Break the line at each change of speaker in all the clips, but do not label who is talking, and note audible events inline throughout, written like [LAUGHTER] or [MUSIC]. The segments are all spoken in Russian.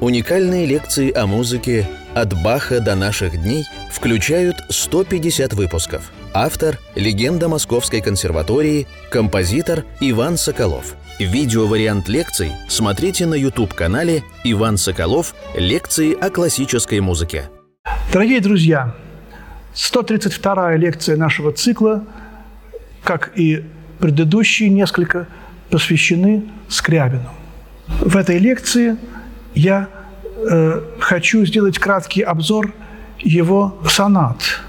Уникальные лекции о музыке «От Баха до наших дней» включают 150 выпусков. Автор – легенда Московской консерватории, композитор Иван Соколов. Видеовариант лекций смотрите на YouTube-канале «Иван Соколов. Лекции о классической музыке».
Дорогие друзья, 132-я лекция нашего цикла, как и предыдущие несколько, посвящены Скрябину. В этой лекции я э, хочу сделать краткий обзор его сонат.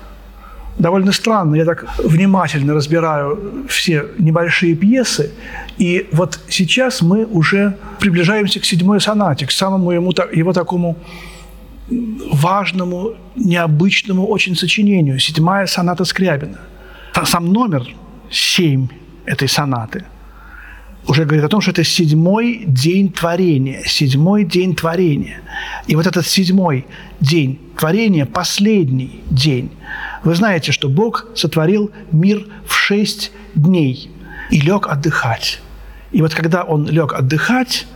Довольно странно, я так внимательно разбираю все небольшие пьесы, и вот сейчас мы уже приближаемся к седьмой сонате, к самому ему, его такому важному, необычному очень сочинению «Седьмая соната Скрябина». Сам номер семь этой сонаты уже говорит о том, что это седьмой день творения, седьмой день творения. И вот этот седьмой день творения, последний день. Вы знаете, что Бог сотворил мир в шесть дней и лег отдыхать. И вот когда Он лег отдыхать,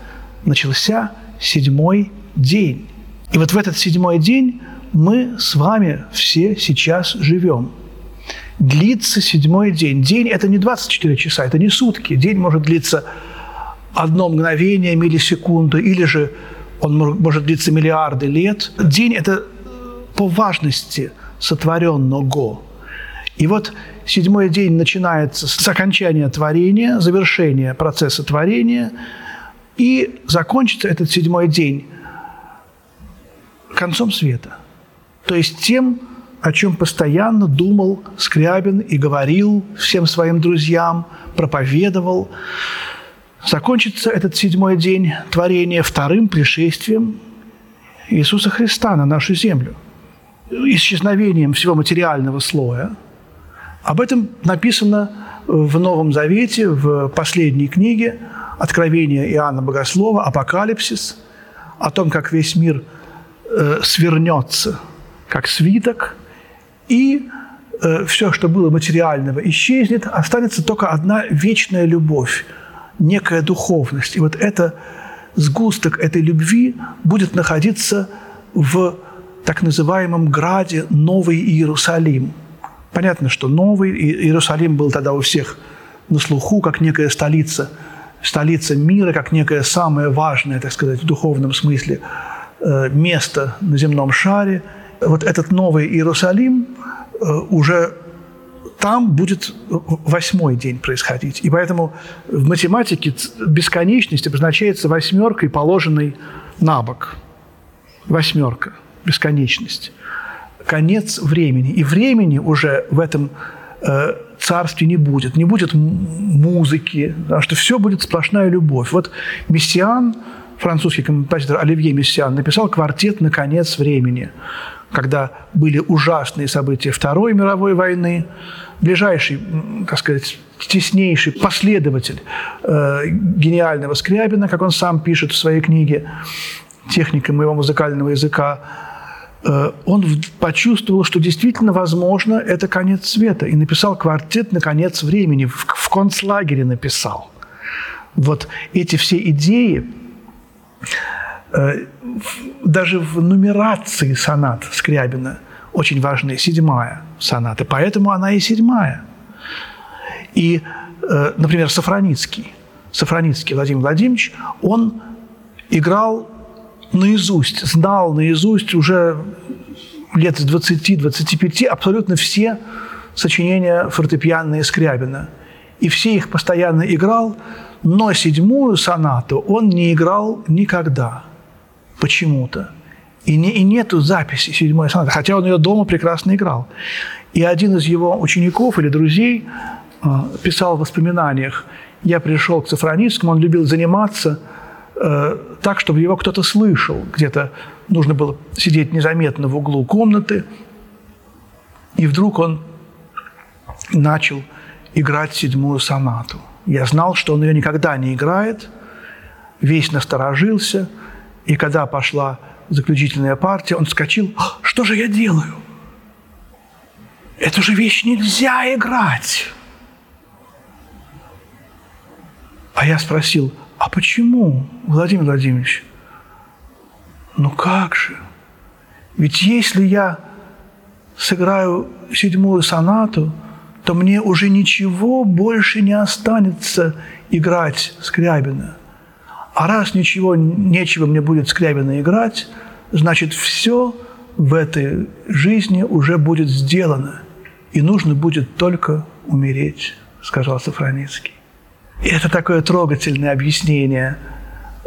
начался седьмой день. И вот в этот седьмой день мы с вами все сейчас живем. Длится седьмой день. День – это не 24 часа, это не сутки. День может длиться одно мгновение, миллисекунды, или же он может длиться миллиарды лет. День – это по важности сотворенного. И вот седьмой день начинается с окончания творения, завершения процесса творения, и закончится этот седьмой день концом света. То есть тем, о чем постоянно думал Скрябин и говорил всем своим друзьям, проповедовал. Закончится этот седьмой день творения вторым пришествием Иисуса Христа на нашу землю, исчезновением всего материального слоя. Об этом написано в Новом Завете, в последней книге Откровения Иоанна Богослова, Апокалипсис, о том, как весь мир – э, свернется, как свиток, и э, все, что было материального, исчезнет, останется только одна вечная любовь, некая духовность. И вот это сгусток этой любви будет находиться в так называемом граде Новый Иерусалим. Понятно, что Новый Иерусалим был тогда у всех на слуху, как некая столица, столица мира, как некое самое важное, так сказать, в духовном смысле – Э, место на земном шаре. Вот этот новый Иерусалим э, уже там будет восьмой день происходить. И поэтому в математике бесконечность обозначается восьмеркой, положенной на бок. Восьмерка, бесконечность. Конец времени. И времени уже в этом э, царстве не будет. Не будет музыки, потому что все будет сплошная любовь. Вот мессиан – французский композитор Оливье Мессиан написал квартет «На конец времени», когда были ужасные события Второй мировой войны, ближайший, так сказать, теснейший последователь э, гениального Скрябина, как он сам пишет в своей книге «Техника моего музыкального языка», э, он почувствовал, что действительно возможно это конец света, и написал квартет на конец времени, в, в концлагере написал. Вот эти все идеи, даже в нумерации сонат Скрябина очень важны седьмая соната, поэтому она и седьмая. И, э, например, Сафроницкий, Сафроницкий Владимир Владимирович, он играл наизусть, знал наизусть уже лет с 20-25 абсолютно все сочинения фортепианные Скрябина. И все их постоянно играл, но седьмую сонату он не играл никогда почему-то. И, не, и нету записи седьмой сонаты, хотя он ее дома прекрасно играл. И один из его учеников или друзей э, писал в воспоминаниях, я пришел к Цифроницкому, он любил заниматься э, так, чтобы его кто-то слышал. Где-то нужно было сидеть незаметно в углу комнаты, и вдруг он начал играть седьмую сонату – я знал, что он ее никогда не играет, весь насторожился, и когда пошла заключительная партия, он вскочил, «А, что же я делаю? Эту же вещь нельзя играть. А я спросил, а почему, Владимир Владимирович? ну как же? Ведь если я сыграю седьмую сонату, то мне уже ничего больше не останется играть Скрябина. А раз ничего, нечего мне будет Скрябина играть, значит, все в этой жизни уже будет сделано, и нужно будет только умереть, сказал Сафроницкий. И это такое трогательное объяснение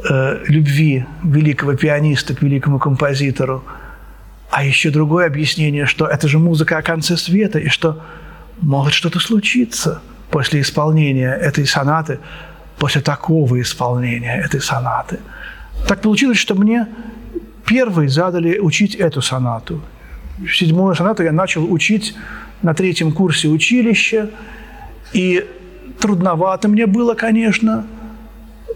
э, любви великого пианиста к великому композитору. А еще другое объяснение, что это же музыка о конце света, и что может что-то случиться после исполнения этой сонаты, после такого исполнения этой сонаты. Так получилось, что мне первой задали учить эту сонату. Седьмую сонату я начал учить на третьем курсе училища, и трудновато мне было, конечно,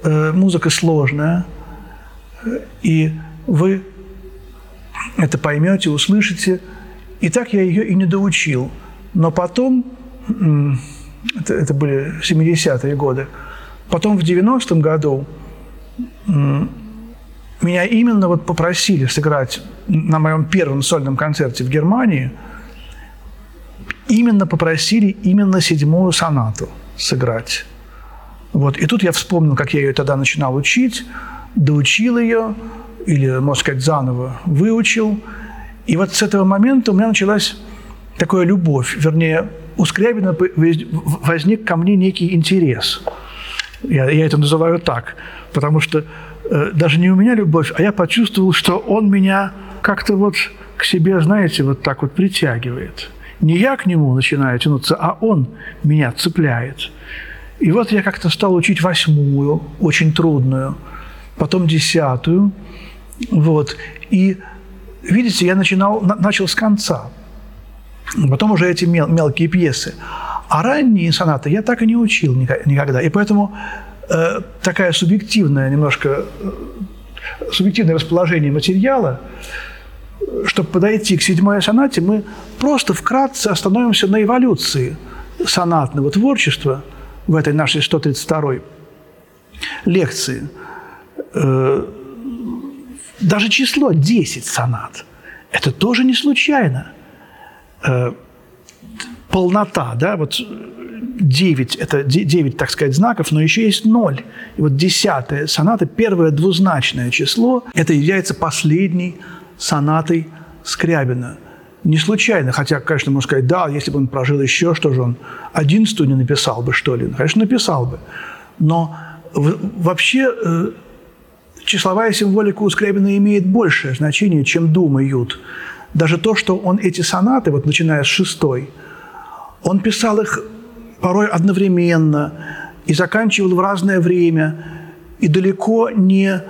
э, музыка сложная, и вы это поймете, услышите. И так я ее и не доучил. Но потом, это, это были 70-е годы, потом в 90-м году меня именно вот попросили сыграть на моем первом сольном концерте в Германии, именно попросили именно седьмую сонату сыграть. Вот. И тут я вспомнил, как я ее тогда начинал учить, доучил ее, или, можно сказать, заново выучил. И вот с этого момента у меня началась такая любовь, вернее, у Скрябина возник ко мне некий интерес. Я, я это называю так, потому что э, даже не у меня любовь, а я почувствовал, что он меня как-то вот к себе, знаете, вот так вот притягивает. Не я к нему начинаю тянуться, а он меня цепляет. И вот я как-то стал учить восьмую, очень трудную, потом десятую. Вот. И, видите, я начинал, начал с конца. Потом уже эти мел, мелкие пьесы. А ранние сонаты я так и не учил никогда. И поэтому э, такая субъективная немножко, э, субъективное расположение материала, чтобы подойти к седьмой сонате, мы просто вкратце остановимся на эволюции сонатного творчества в этой нашей 132-й лекции. Э, даже число 10 сонат – это тоже не случайно – э, полнота, да, вот 9 – это 9, так сказать, знаков, но еще есть 0. И вот десятая соната, первое двузначное число, это является последней сонатой Скрябина. Не случайно, хотя, конечно, можно сказать, да, если бы он прожил еще, что же он, одиннадцатую не написал бы, что ли? Ну, конечно, написал бы. Но вообще э, числовая символика у Скрябина имеет большее значение, чем думают даже то, что он эти сонаты, вот начиная с шестой, он писал их порой одновременно и заканчивал в разное время, и далеко не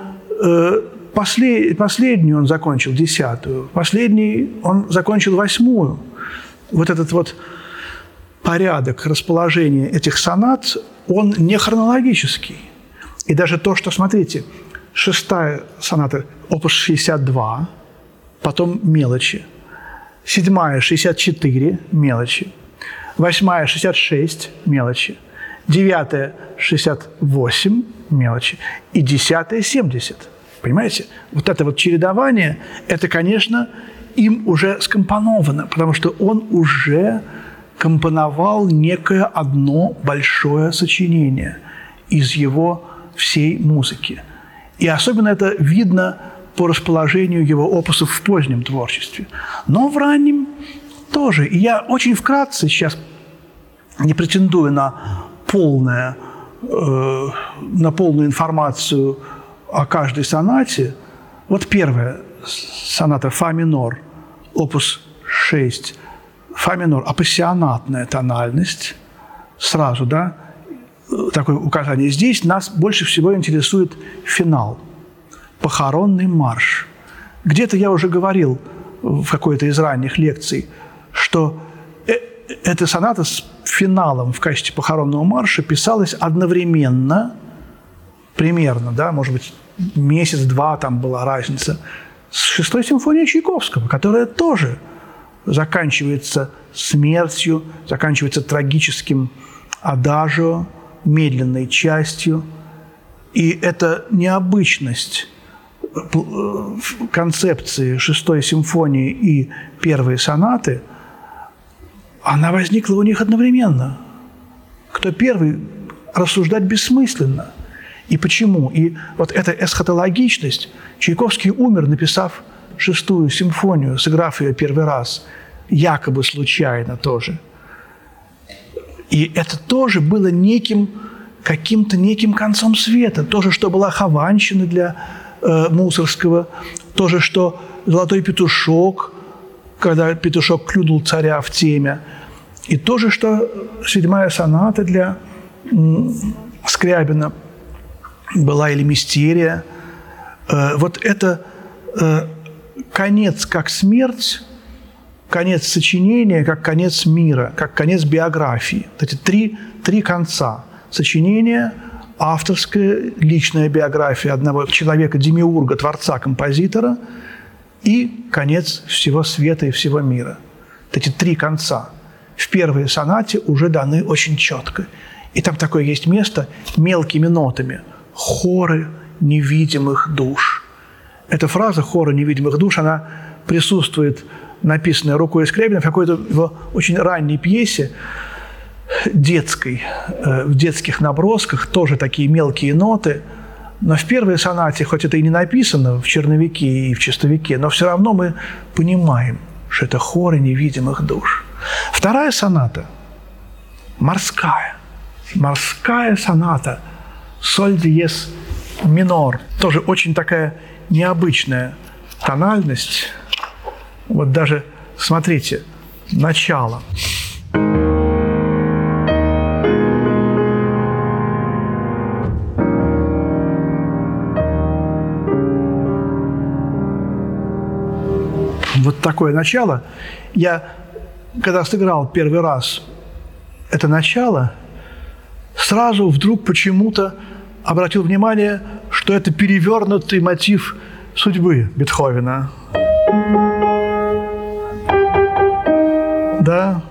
э, послед, последнюю он закончил, десятую, последний он закончил восьмую. Вот этот вот порядок расположения этих сонат, он не хронологический. И даже то, что, смотрите, шестая соната, опус 62, потом мелочи. Седьмая – 64 мелочи. Восьмая – 66 мелочи. Девятая – 68 мелочи. И десятая – 70. Понимаете? Вот это вот чередование, это, конечно, им уже скомпоновано, потому что он уже компоновал некое одно большое сочинение из его всей музыки. И особенно это видно по расположению его опусов в позднем творчестве. Но в раннем тоже. И я очень вкратце сейчас, не претендую на полное, э, на полную информацию о каждой сонате. Вот первая соната «Фа минор», опус 6. «Фа минор» – апассионатная тональность. Сразу, да, такое указание. Здесь нас больше всего интересует финал – похоронный марш. Где-то я уже говорил в какой-то из ранних лекций, что э, эта соната с финалом в качестве похоронного марша писалась одновременно, примерно, да, может быть, месяц-два там была разница, с шестой симфонией Чайковского, которая тоже заканчивается смертью, заканчивается трагическим адажио, медленной частью. И эта необычность концепции шестой симфонии и первой сонаты, она возникла у них одновременно. Кто первый, рассуждать бессмысленно. И почему? И вот эта эсхатологичность, Чайковский умер, написав шестую симфонию, сыграв ее первый раз, якобы случайно тоже. И это тоже было неким, каким-то неким концом света. То же, что была Хованщина для э, Мусорского, то же, что «Золотой петушок», когда петушок клюнул царя в теме, и то же, что седьмая соната для Скрябина была или «Мистерия». Э, вот это э, конец как смерть, конец сочинения как конец мира, как конец биографии. Эти три, три конца. Сочинение, авторская личная биография одного человека, демиурга, творца, композитора и конец всего света и всего мира. Эти три конца в первой сонате уже даны очень четко. И там такое есть место мелкими нотами. Хоры невидимых душ. Эта фраза «хоры невидимых душ», она присутствует, написанная рукой Скрябина в какой-то его очень ранней пьесе, детской, э, в детских набросках, тоже такие мелкие ноты. Но в первой сонате, хоть это и не написано в черновике и в чистовике, но все равно мы понимаем, что это хоры невидимых душ. Вторая соната – морская. Морская соната – соль диез минор. Тоже очень такая необычная тональность. Вот даже, смотрите, начало. Такое начало. Я, когда сыграл первый раз это начало, сразу вдруг почему-то обратил внимание, что это перевернутый мотив судьбы Бетховена. Да.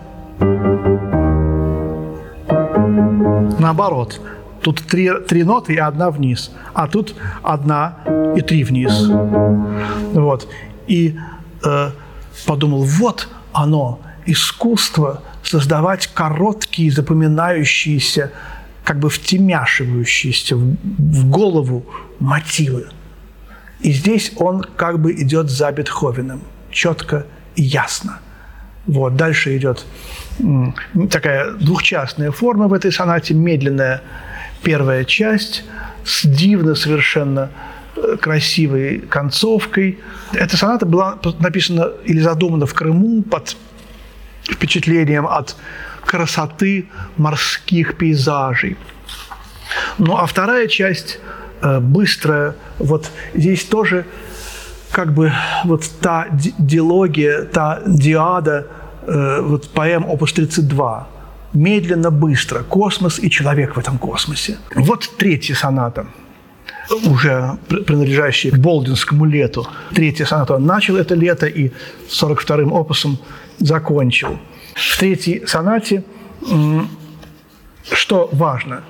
Наоборот. Тут три, три ноты и одна вниз. А тут одна и три вниз. Вот. И э, подумал, вот оно, искусство создавать короткие, запоминающиеся как бы втемяшивающиеся в, в голову мотивы. И здесь он как бы идет за Бетховеном, четко и ясно. Вот, дальше идет такая двухчастная форма в этой сонате, медленная первая часть с дивно совершенно красивой концовкой. Эта соната была написана или задумана в Крыму под впечатлением от красоты морских пейзажей. Ну а вторая часть э, быстрая, вот здесь тоже как бы вот та диалогия, та диада э, вот поэм опус 32 медленно, быстро, космос и человек в этом космосе. Вот третья соната, уже принадлежащая к Болдинскому лету. Третья соната он начал это лето и 42-м опусом закончил. В третьей сонате, что важно,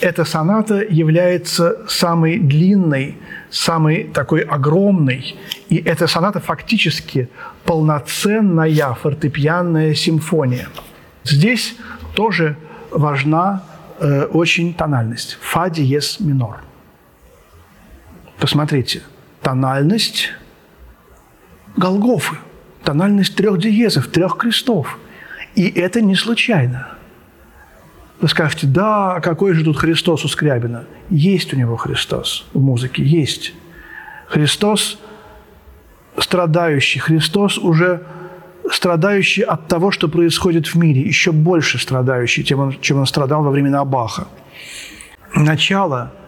эта соната является самой длинной, самой такой огромной, и эта соната фактически полноценная фортепианная симфония. Здесь тоже важна э, очень тональность. Фа диез минор. Посмотрите, тональность Голгофы, тональность трех диезов, трех крестов – и это не случайно. Вы скажете, да, какой же тут Христос у Скрябина? Есть у него Христос в музыке, есть. Христос страдающий, Христос уже страдающий от того, что происходит в мире, еще больше страдающий, чем он, чем он страдал во времена Баха. Начало –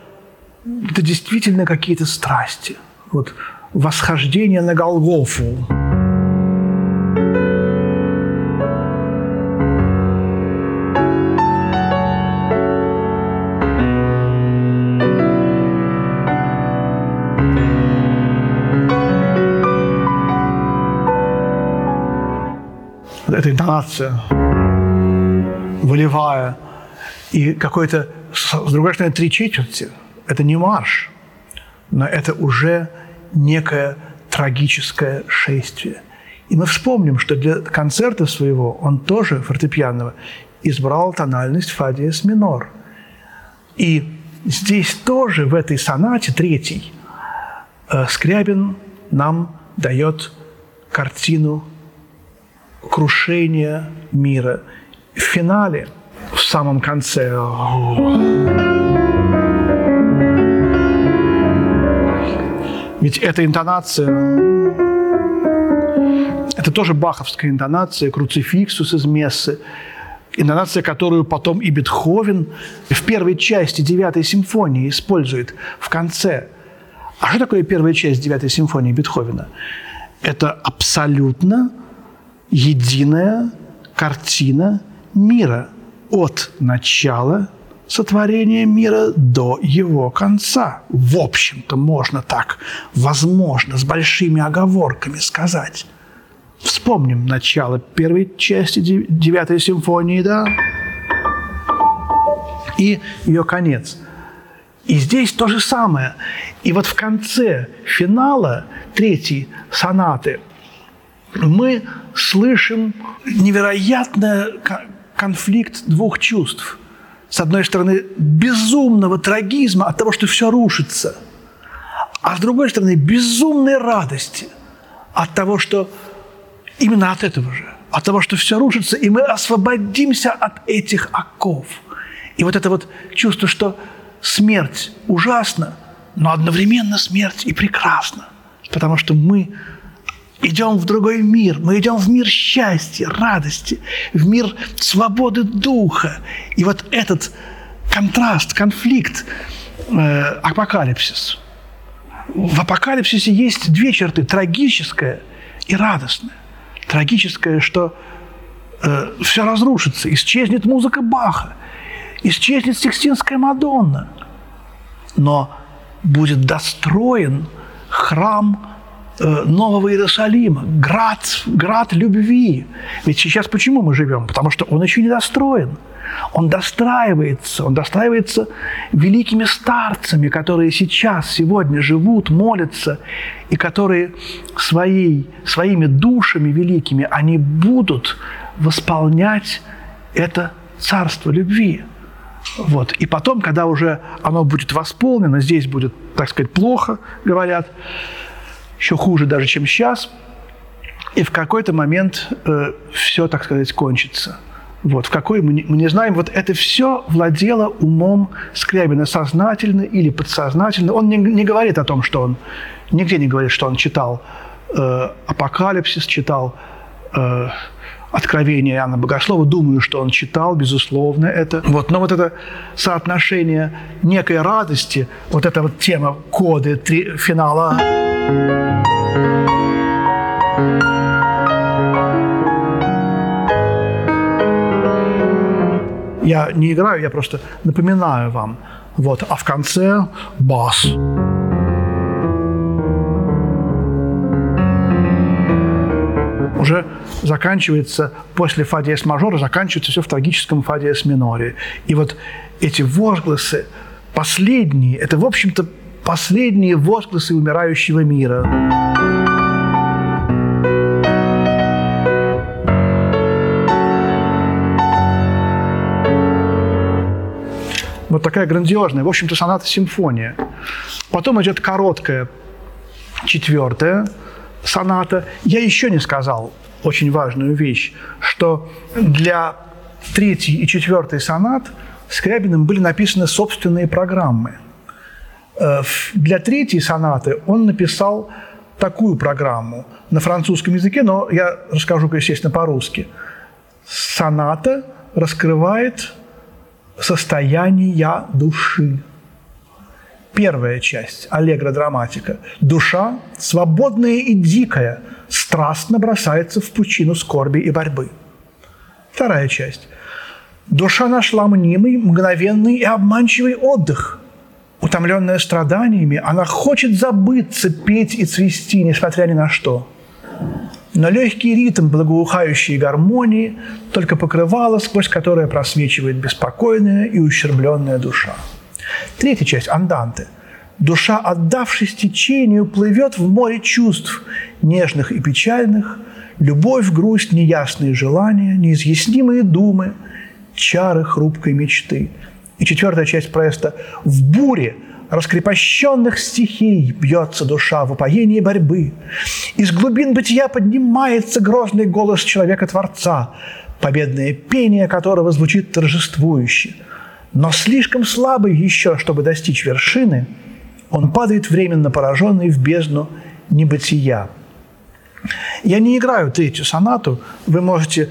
это действительно какие-то страсти. Вот восхождение на Голгофу. эта интонация волевая и какой-то, с другой стороны, три четверти. Это не марш, но это уже некое трагическое шествие. И мы вспомним, что для концерта своего он тоже, фортепианного, избрал тональность фа диез минор. И здесь тоже, в этой сонате третьей, э, Скрябин нам дает картину крушения мира. В финале, в самом конце, ведь эта интонация, это тоже баховская интонация, круцификсус из мессы, интонация, которую потом и Бетховен в первой части девятой симфонии использует в конце. А что такое первая часть девятой симфонии Бетховена? Это абсолютно единая картина мира от начала сотворения мира до его конца. В общем-то, можно так, возможно, с большими оговорками сказать. Вспомним начало первой части девятой симфонии, да? И ее конец. И здесь то же самое. И вот в конце финала третьей сонаты мы слышим невероятный конфликт двух чувств. С одной стороны, безумного трагизма от того, что все рушится, а с другой стороны, безумной радости от того, что именно от этого же, от того, что все рушится, и мы освободимся от этих оков. И вот это вот чувство, что смерть ужасна, но одновременно смерть и прекрасна, потому что мы идем в другой мир, мы идем в мир счастья, радости, в мир свободы духа. И вот этот контраст, конфликт, э, апокалипсис. В апокалипсисе есть две черты – трагическое и радостное. Трагическое, что э, все разрушится, исчезнет музыка Баха, исчезнет Сикстинская Мадонна, но будет достроен храм Нового Иерусалима, град, град любви. Ведь сейчас почему мы живем? Потому что он еще не достроен. Он достраивается, он достраивается великими старцами, которые сейчас, сегодня живут, молятся, и которые своей, своими душами великими, они будут восполнять это царство любви. Вот. И потом, когда уже оно будет восполнено, здесь будет, так сказать, плохо, говорят, еще хуже даже, чем сейчас, и в какой-то момент э, все, так сказать, кончится. Вот, в какой мы не, мы не знаем, вот это все владело умом Скрябина сознательно или подсознательно. Он не, не говорит о том, что он, нигде не говорит, что он читал э, «Апокалипсис», читал э, «Откровение Иоанна Богослова». Думаю, что он читал, безусловно, это. Вот, но вот это соотношение некой радости, вот эта вот тема коды три, финала я не играю, я просто напоминаю вам. Вот, а в конце бас. Уже заканчивается, после фа диез мажора, заканчивается все в трагическом фа диез миноре. И вот эти возгласы, последние, это, в общем-то, последние возгласы умирающего мира. Вот такая грандиозная, в общем-то, соната-симфония. Потом идет короткая четвертая соната. Я еще не сказал очень важную вещь, что для третьей и четвертой сонат Скрябиным были написаны собственные программы – Э, для третьей сонаты он написал такую программу на французском языке, но я расскажу, естественно, по-русски. Соната раскрывает состояние души. Первая часть – аллегро драматика. Душа, свободная и дикая, страстно бросается в пучину скорби и борьбы. Вторая часть – душа нашла мнимый, мгновенный и обманчивый отдых – утомленная страданиями, она хочет забыться, петь и цвести, несмотря ни на что. Но легкий ритм благоухающей гармонии только покрывало, сквозь которое просвечивает беспокойная и ущербленная душа. Третья часть – анданты. Душа, отдавшись течению, плывет в море чувств, нежных и печальных, любовь, грусть, неясные желания, неизъяснимые думы, чары хрупкой мечты. И четвертая часть проекта «В буре раскрепощенных стихий бьется душа в упоении борьбы. Из глубин бытия поднимается грозный голос человека-творца, победное пение которого звучит торжествующе. Но слишком слабый еще, чтобы достичь вершины, он падает временно пораженный в бездну небытия. Я не играю третью сонату, вы можете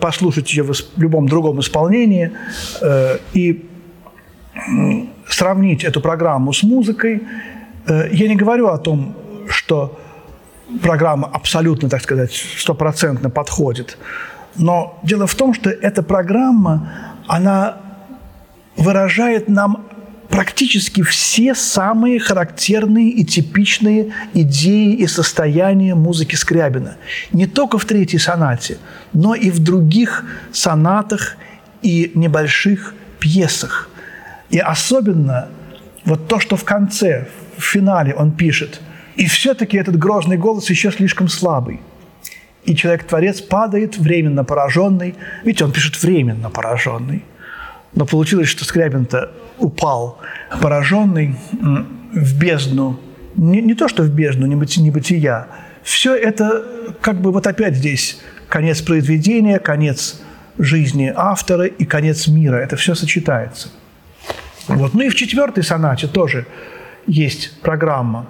послушать ее в любом другом исполнении э, и сравнить эту программу с музыкой. Э, я не говорю о том, что программа абсолютно, так сказать, стопроцентно подходит. Но дело в том, что эта программа, она выражает нам практически все самые характерные и типичные идеи и состояния музыки Скрябина. Не только в третьей сонате, но и в других сонатах и небольших пьесах. И особенно вот то, что в конце, в финале он пишет, и все-таки этот грозный голос еще слишком слабый. И человек-творец падает, временно пораженный. Видите, он пишет «временно пораженный». Но получилось, что Скрябин-то упал, пораженный в бездну. Не, не то, что в бездну небыти, небытия. Все это как бы вот опять здесь конец произведения, конец жизни автора и конец мира. Это все сочетается – вот. Ну и в четвертой сонате тоже есть программа.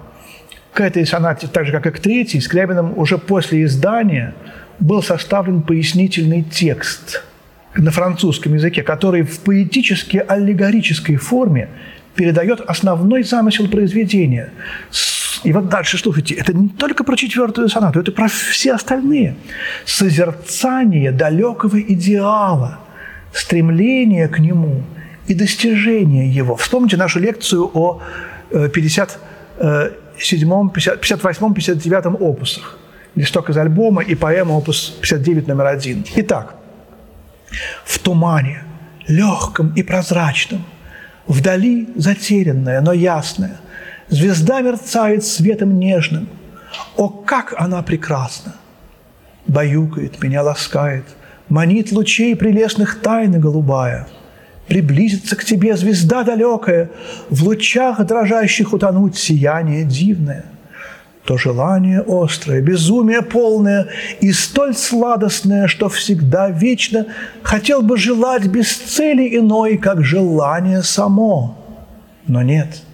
К этой сонате, так же как и к третьей, Скрябиным уже после издания был составлен пояснительный текст на французском языке, который в поэтически аллегорической форме передает основной замысел произведения. И вот дальше, слушайте, это не только про четвертую сонату, это про все остальные. Созерцание далекого идеала, стремление к нему – и достижения его. Вспомните нашу лекцию о 57-м, 58-м, 59-м опусах. Листок из альбома и поэма опус 59 номер один. Итак, в тумане, легком и прозрачном, вдали затерянная, но ясная, звезда мерцает светом нежным. О, как она прекрасна! Баюкает, меня ласкает, манит лучей прелестных тайны голубая – Приблизится к тебе звезда далекая, В лучах дрожащих утонуть сияние дивное. То желание острое, безумие полное И столь сладостное, что всегда вечно Хотел бы желать без цели иной, Как желание само. Но нет –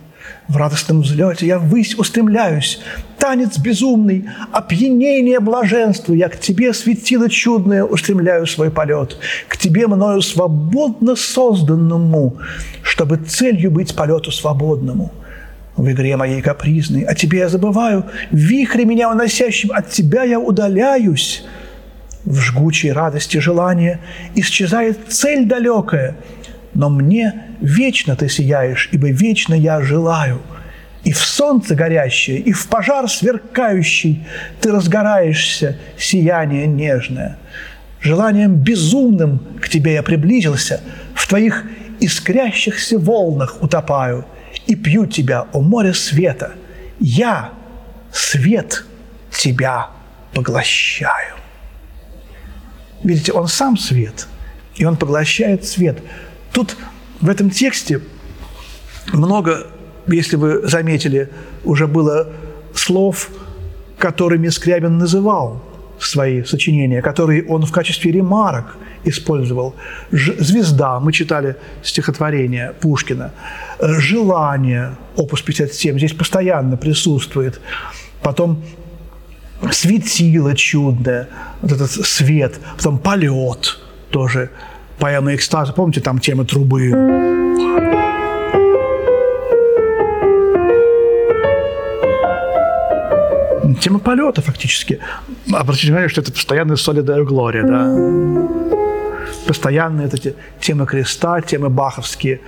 в радостном взлете я ввысь устремляюсь, танец безумный, опьянение блаженства. Я к тебе, светило чудное, устремляю свой полет, к тебе мною свободно созданному, чтобы целью быть полету свободному. В игре моей капризной о тебе я забываю, в вихре меня уносящим от тебя я удаляюсь. В жгучей радости желания исчезает цель далекая – но мне вечно ты сияешь, ибо вечно я желаю. И в солнце горящее, и в пожар сверкающий ты разгораешься, сияние нежное. Желанием безумным к тебе я приблизился, в твоих искрящихся волнах утопаю и пью тебя, о море света. Я, свет, тебя поглощаю. Видите, он сам свет, и он поглощает свет – Тут в этом тексте много, если вы заметили, уже было слов, которыми Скрябин называл свои сочинения, которые он в качестве ремарок использовал. «Звезда» – мы читали стихотворение Пушкина. «Желание» – опус 57 здесь постоянно присутствует. Потом «Светило чудное», вот этот свет. Потом «Полет» тоже – поэма «Экстаз». Помните, там тема трубы? Тема полета фактически. Обратите внимание, что это постоянная солидая Глория, да? Постоянно эти темы креста, темы баховские,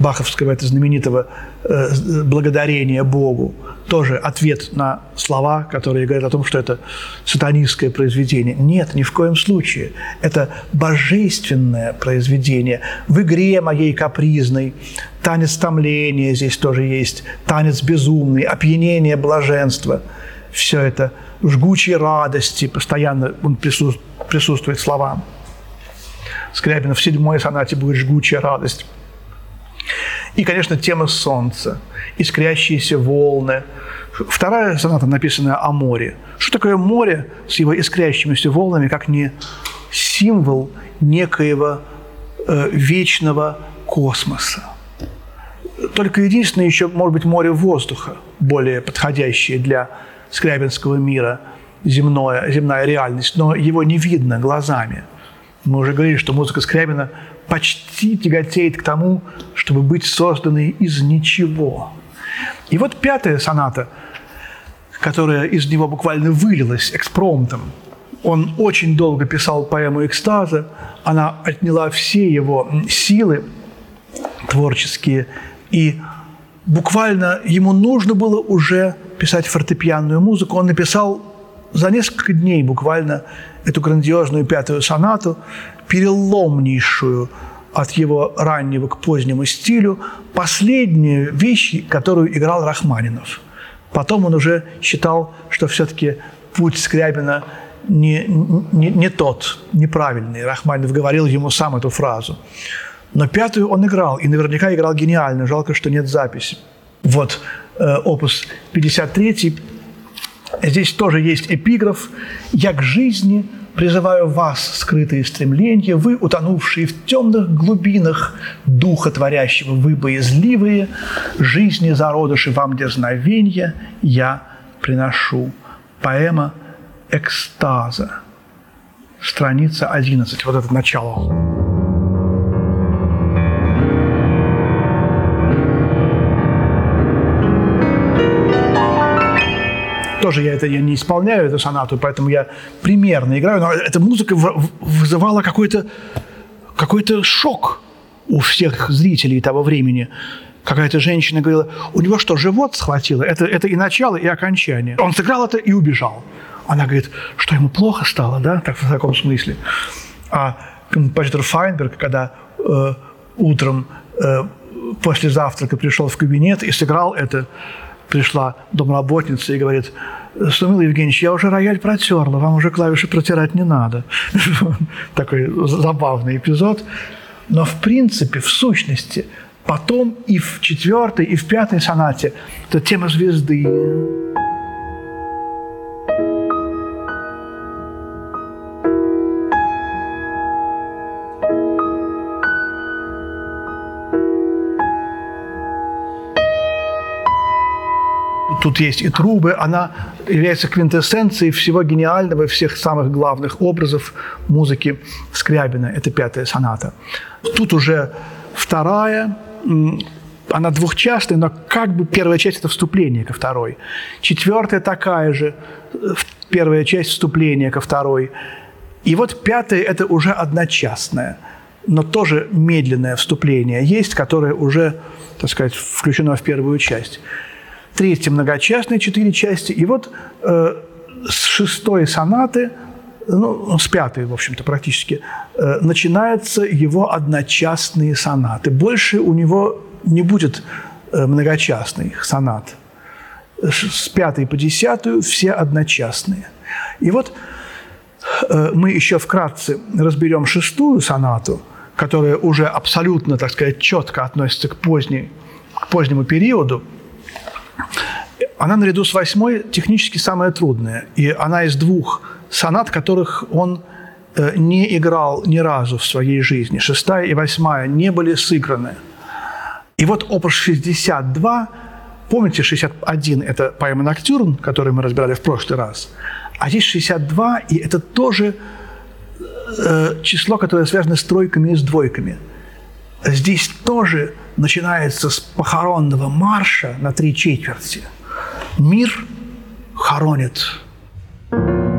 баховского это знаменитого э, благодарения Богу, тоже ответ на слова, которые говорят о том, что это сатанистское произведение. Нет, ни в коем случае. Это божественное произведение. В игре моей капризной танец томления здесь тоже есть, танец безумный, опьянение блаженства. Все это жгучей радости, постоянно он присутствует словам. Скрябина в седьмой сонате будет жгучая радость. И, конечно, тема солнца, искрящиеся волны. Вторая соната, написанная о море. Что такое море с его искрящимися волнами, как не символ некоего э, вечного космоса? Только единственное еще, может быть, море воздуха, более подходящее для скрябинского мира, земное, земная реальность, но его не видно глазами. Мы уже говорили, что музыка Скрябина почти тяготеет к тому, чтобы быть созданной из ничего. И вот пятая соната, которая из него буквально вылилась экспромтом. Он очень долго писал поэму «Экстаза», она отняла все его силы творческие, и буквально ему нужно было уже писать фортепианную музыку. Он написал за несколько дней буквально эту грандиозную пятую сонату, переломнейшую от его раннего к позднему стилю, последнюю вещь, которую играл Рахманинов. Потом он уже считал, что все-таки путь Скрябина не, не, не тот, неправильный. Рахманинов говорил ему сам эту фразу. Но пятую он играл, и наверняка играл гениально. Жалко, что нет записи. Вот э, опус 53. Здесь тоже есть эпиграф «Я к жизни призываю вас, скрытые стремления, вы, утонувшие в темных глубинах духа творящего, вы боязливые, жизни зародыши вам дерзновенья я приношу». Поэма «Экстаза». Страница 11. Вот это начало. Тоже я это я не исполняю, эту сонату, поэтому я примерно играю, но эта музыка вызывала какой-то какой шок у всех зрителей того времени. Какая-то женщина говорила, у него что, живот схватило? Это, это и начало, и окончание. Он сыграл это и убежал. Она говорит, что ему плохо стало, да, так, в таком смысле. А композитор Файнберг, когда э, утром э, после завтрака пришел в кабинет и сыграл это, пришла домработница и говорит, Сумил Евгеньевич, я уже рояль протерла, вам уже клавиши протирать не надо. [LAUGHS] Такой забавный эпизод. Но в принципе, в сущности, потом и в четвертой, и в пятой сонате это тема звезды. Тут есть и трубы, она является квинтэссенцией всего гениального, всех самых главных образов музыки Скрябина. Это пятая соната. Тут уже вторая, она двухчастная, но как бы первая часть – это вступление ко второй. Четвертая такая же, первая часть вступления ко второй. И вот пятая – это уже одночастная, но тоже медленное вступление есть, которое уже, так сказать, включено в первую часть третья многочастная, четыре части. И вот э, с шестой сонаты, ну, с пятой, в общем-то, практически, э, начинаются его одночастные сонаты. Больше у него не будет э, многочастных сонат. С пятой по десятую все одночастные. И вот э, мы еще вкратце разберем шестую сонату, которая уже абсолютно, так сказать, четко относится к, поздней, к позднему периоду – она наряду с восьмой технически самая трудная. И она из двух сонат, которых он э, не играл ни разу в своей жизни. Шестая и восьмая не были сыграны. И вот опус 62, помните, 61 – это поэма «Ноктюрн», который мы разбирали в прошлый раз, а здесь 62, и это тоже э, число, которое связано с тройками и с двойками. Здесь тоже начинается с похоронного марша на три четверти – Мир хоронит. Вот. Э,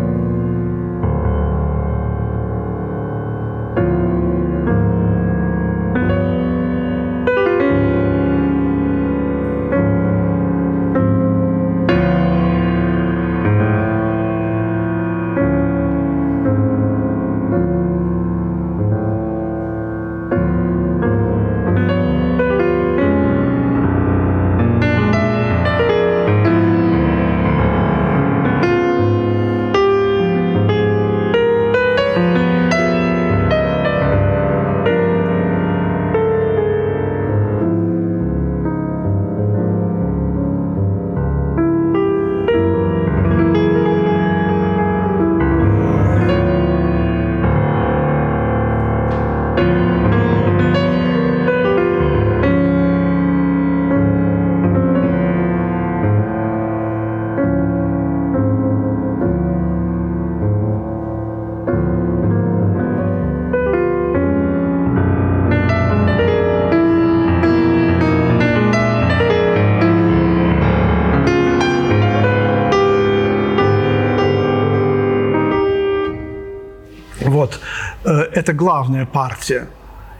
это главная партия.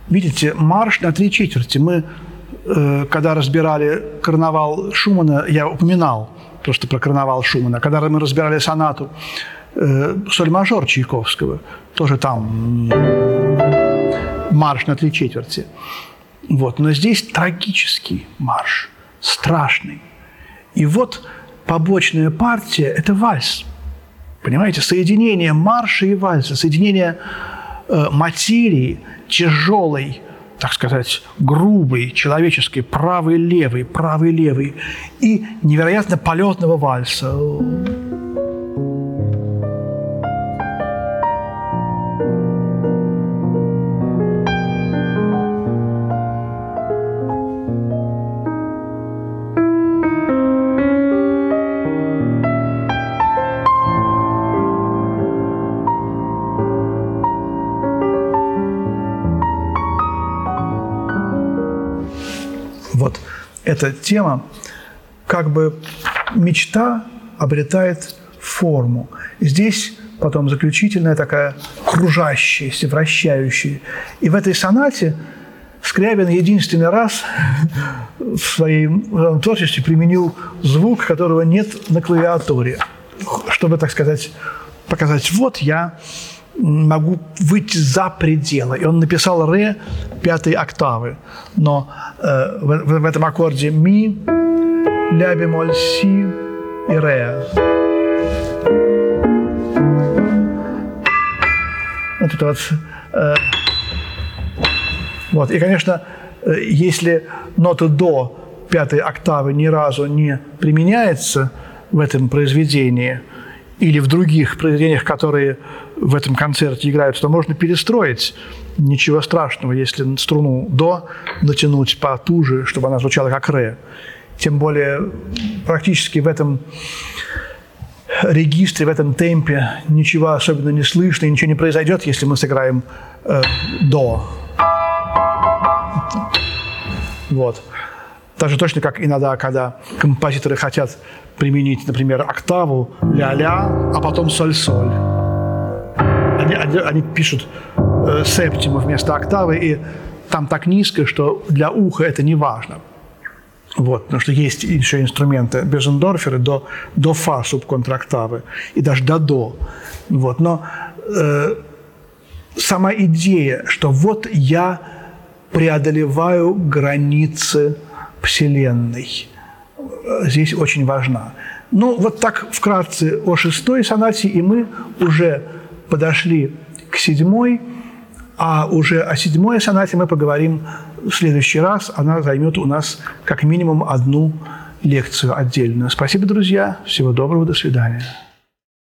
Видите, марш на три четверти. Мы, э, когда разбирали карнавал Шумана, я упоминал просто про карнавал Шумана. Когда мы разбирали сонату э, соль-мажор Чайковского, тоже там марш на три четверти. Вот. Но здесь трагический марш, страшный. И вот побочная партия – это вальс. Понимаете, соединение марша и вальса, соединение э, материи тяжелой, так сказать, грубой, человеческой, правый-левый, правый-левый и невероятно полетного вальса. Вот эта тема, как бы мечта обретает форму. Здесь потом заключительная такая кружащаяся, вращающая. И в этой сонате Скрябин единственный раз в своем творчестве применил звук, которого нет на клавиатуре, чтобы, так сказать, показать, вот я могу выйти за пределы. И он написал ре пятой октавы. Но э, в, в этом аккорде ми, ля бемоль, си и ре. Вот это вот. Э, вот. И, конечно, э, если нота до пятой октавы ни разу не применяется в этом произведении или в других произведениях, которые в этом концерте играют, то можно перестроить. Ничего страшного, если струну до натянуть потуже, чтобы она звучала как ре. Тем более практически в этом регистре, в этом темпе ничего особенно не слышно, ничего не произойдет, если мы сыграем э, до. Вот. Так же точно, как иногда, когда композиторы хотят применить, например, октаву ля-ля, а потом соль-соль они, они, пишут э, септиму вместо октавы, и там так низко, что для уха это не важно. Вот, потому что есть еще инструменты Безендорферы до, до фа субконтрактавы и даже до до. Вот, но э, сама идея, что вот я преодолеваю границы Вселенной, э, здесь очень важна. Ну, вот так вкратце о шестой сонате, и мы уже подошли к седьмой, а уже о седьмой сонате мы поговорим в следующий раз. Она займет у нас как минимум одну лекцию отдельную. Спасибо, друзья. Всего доброго. До свидания.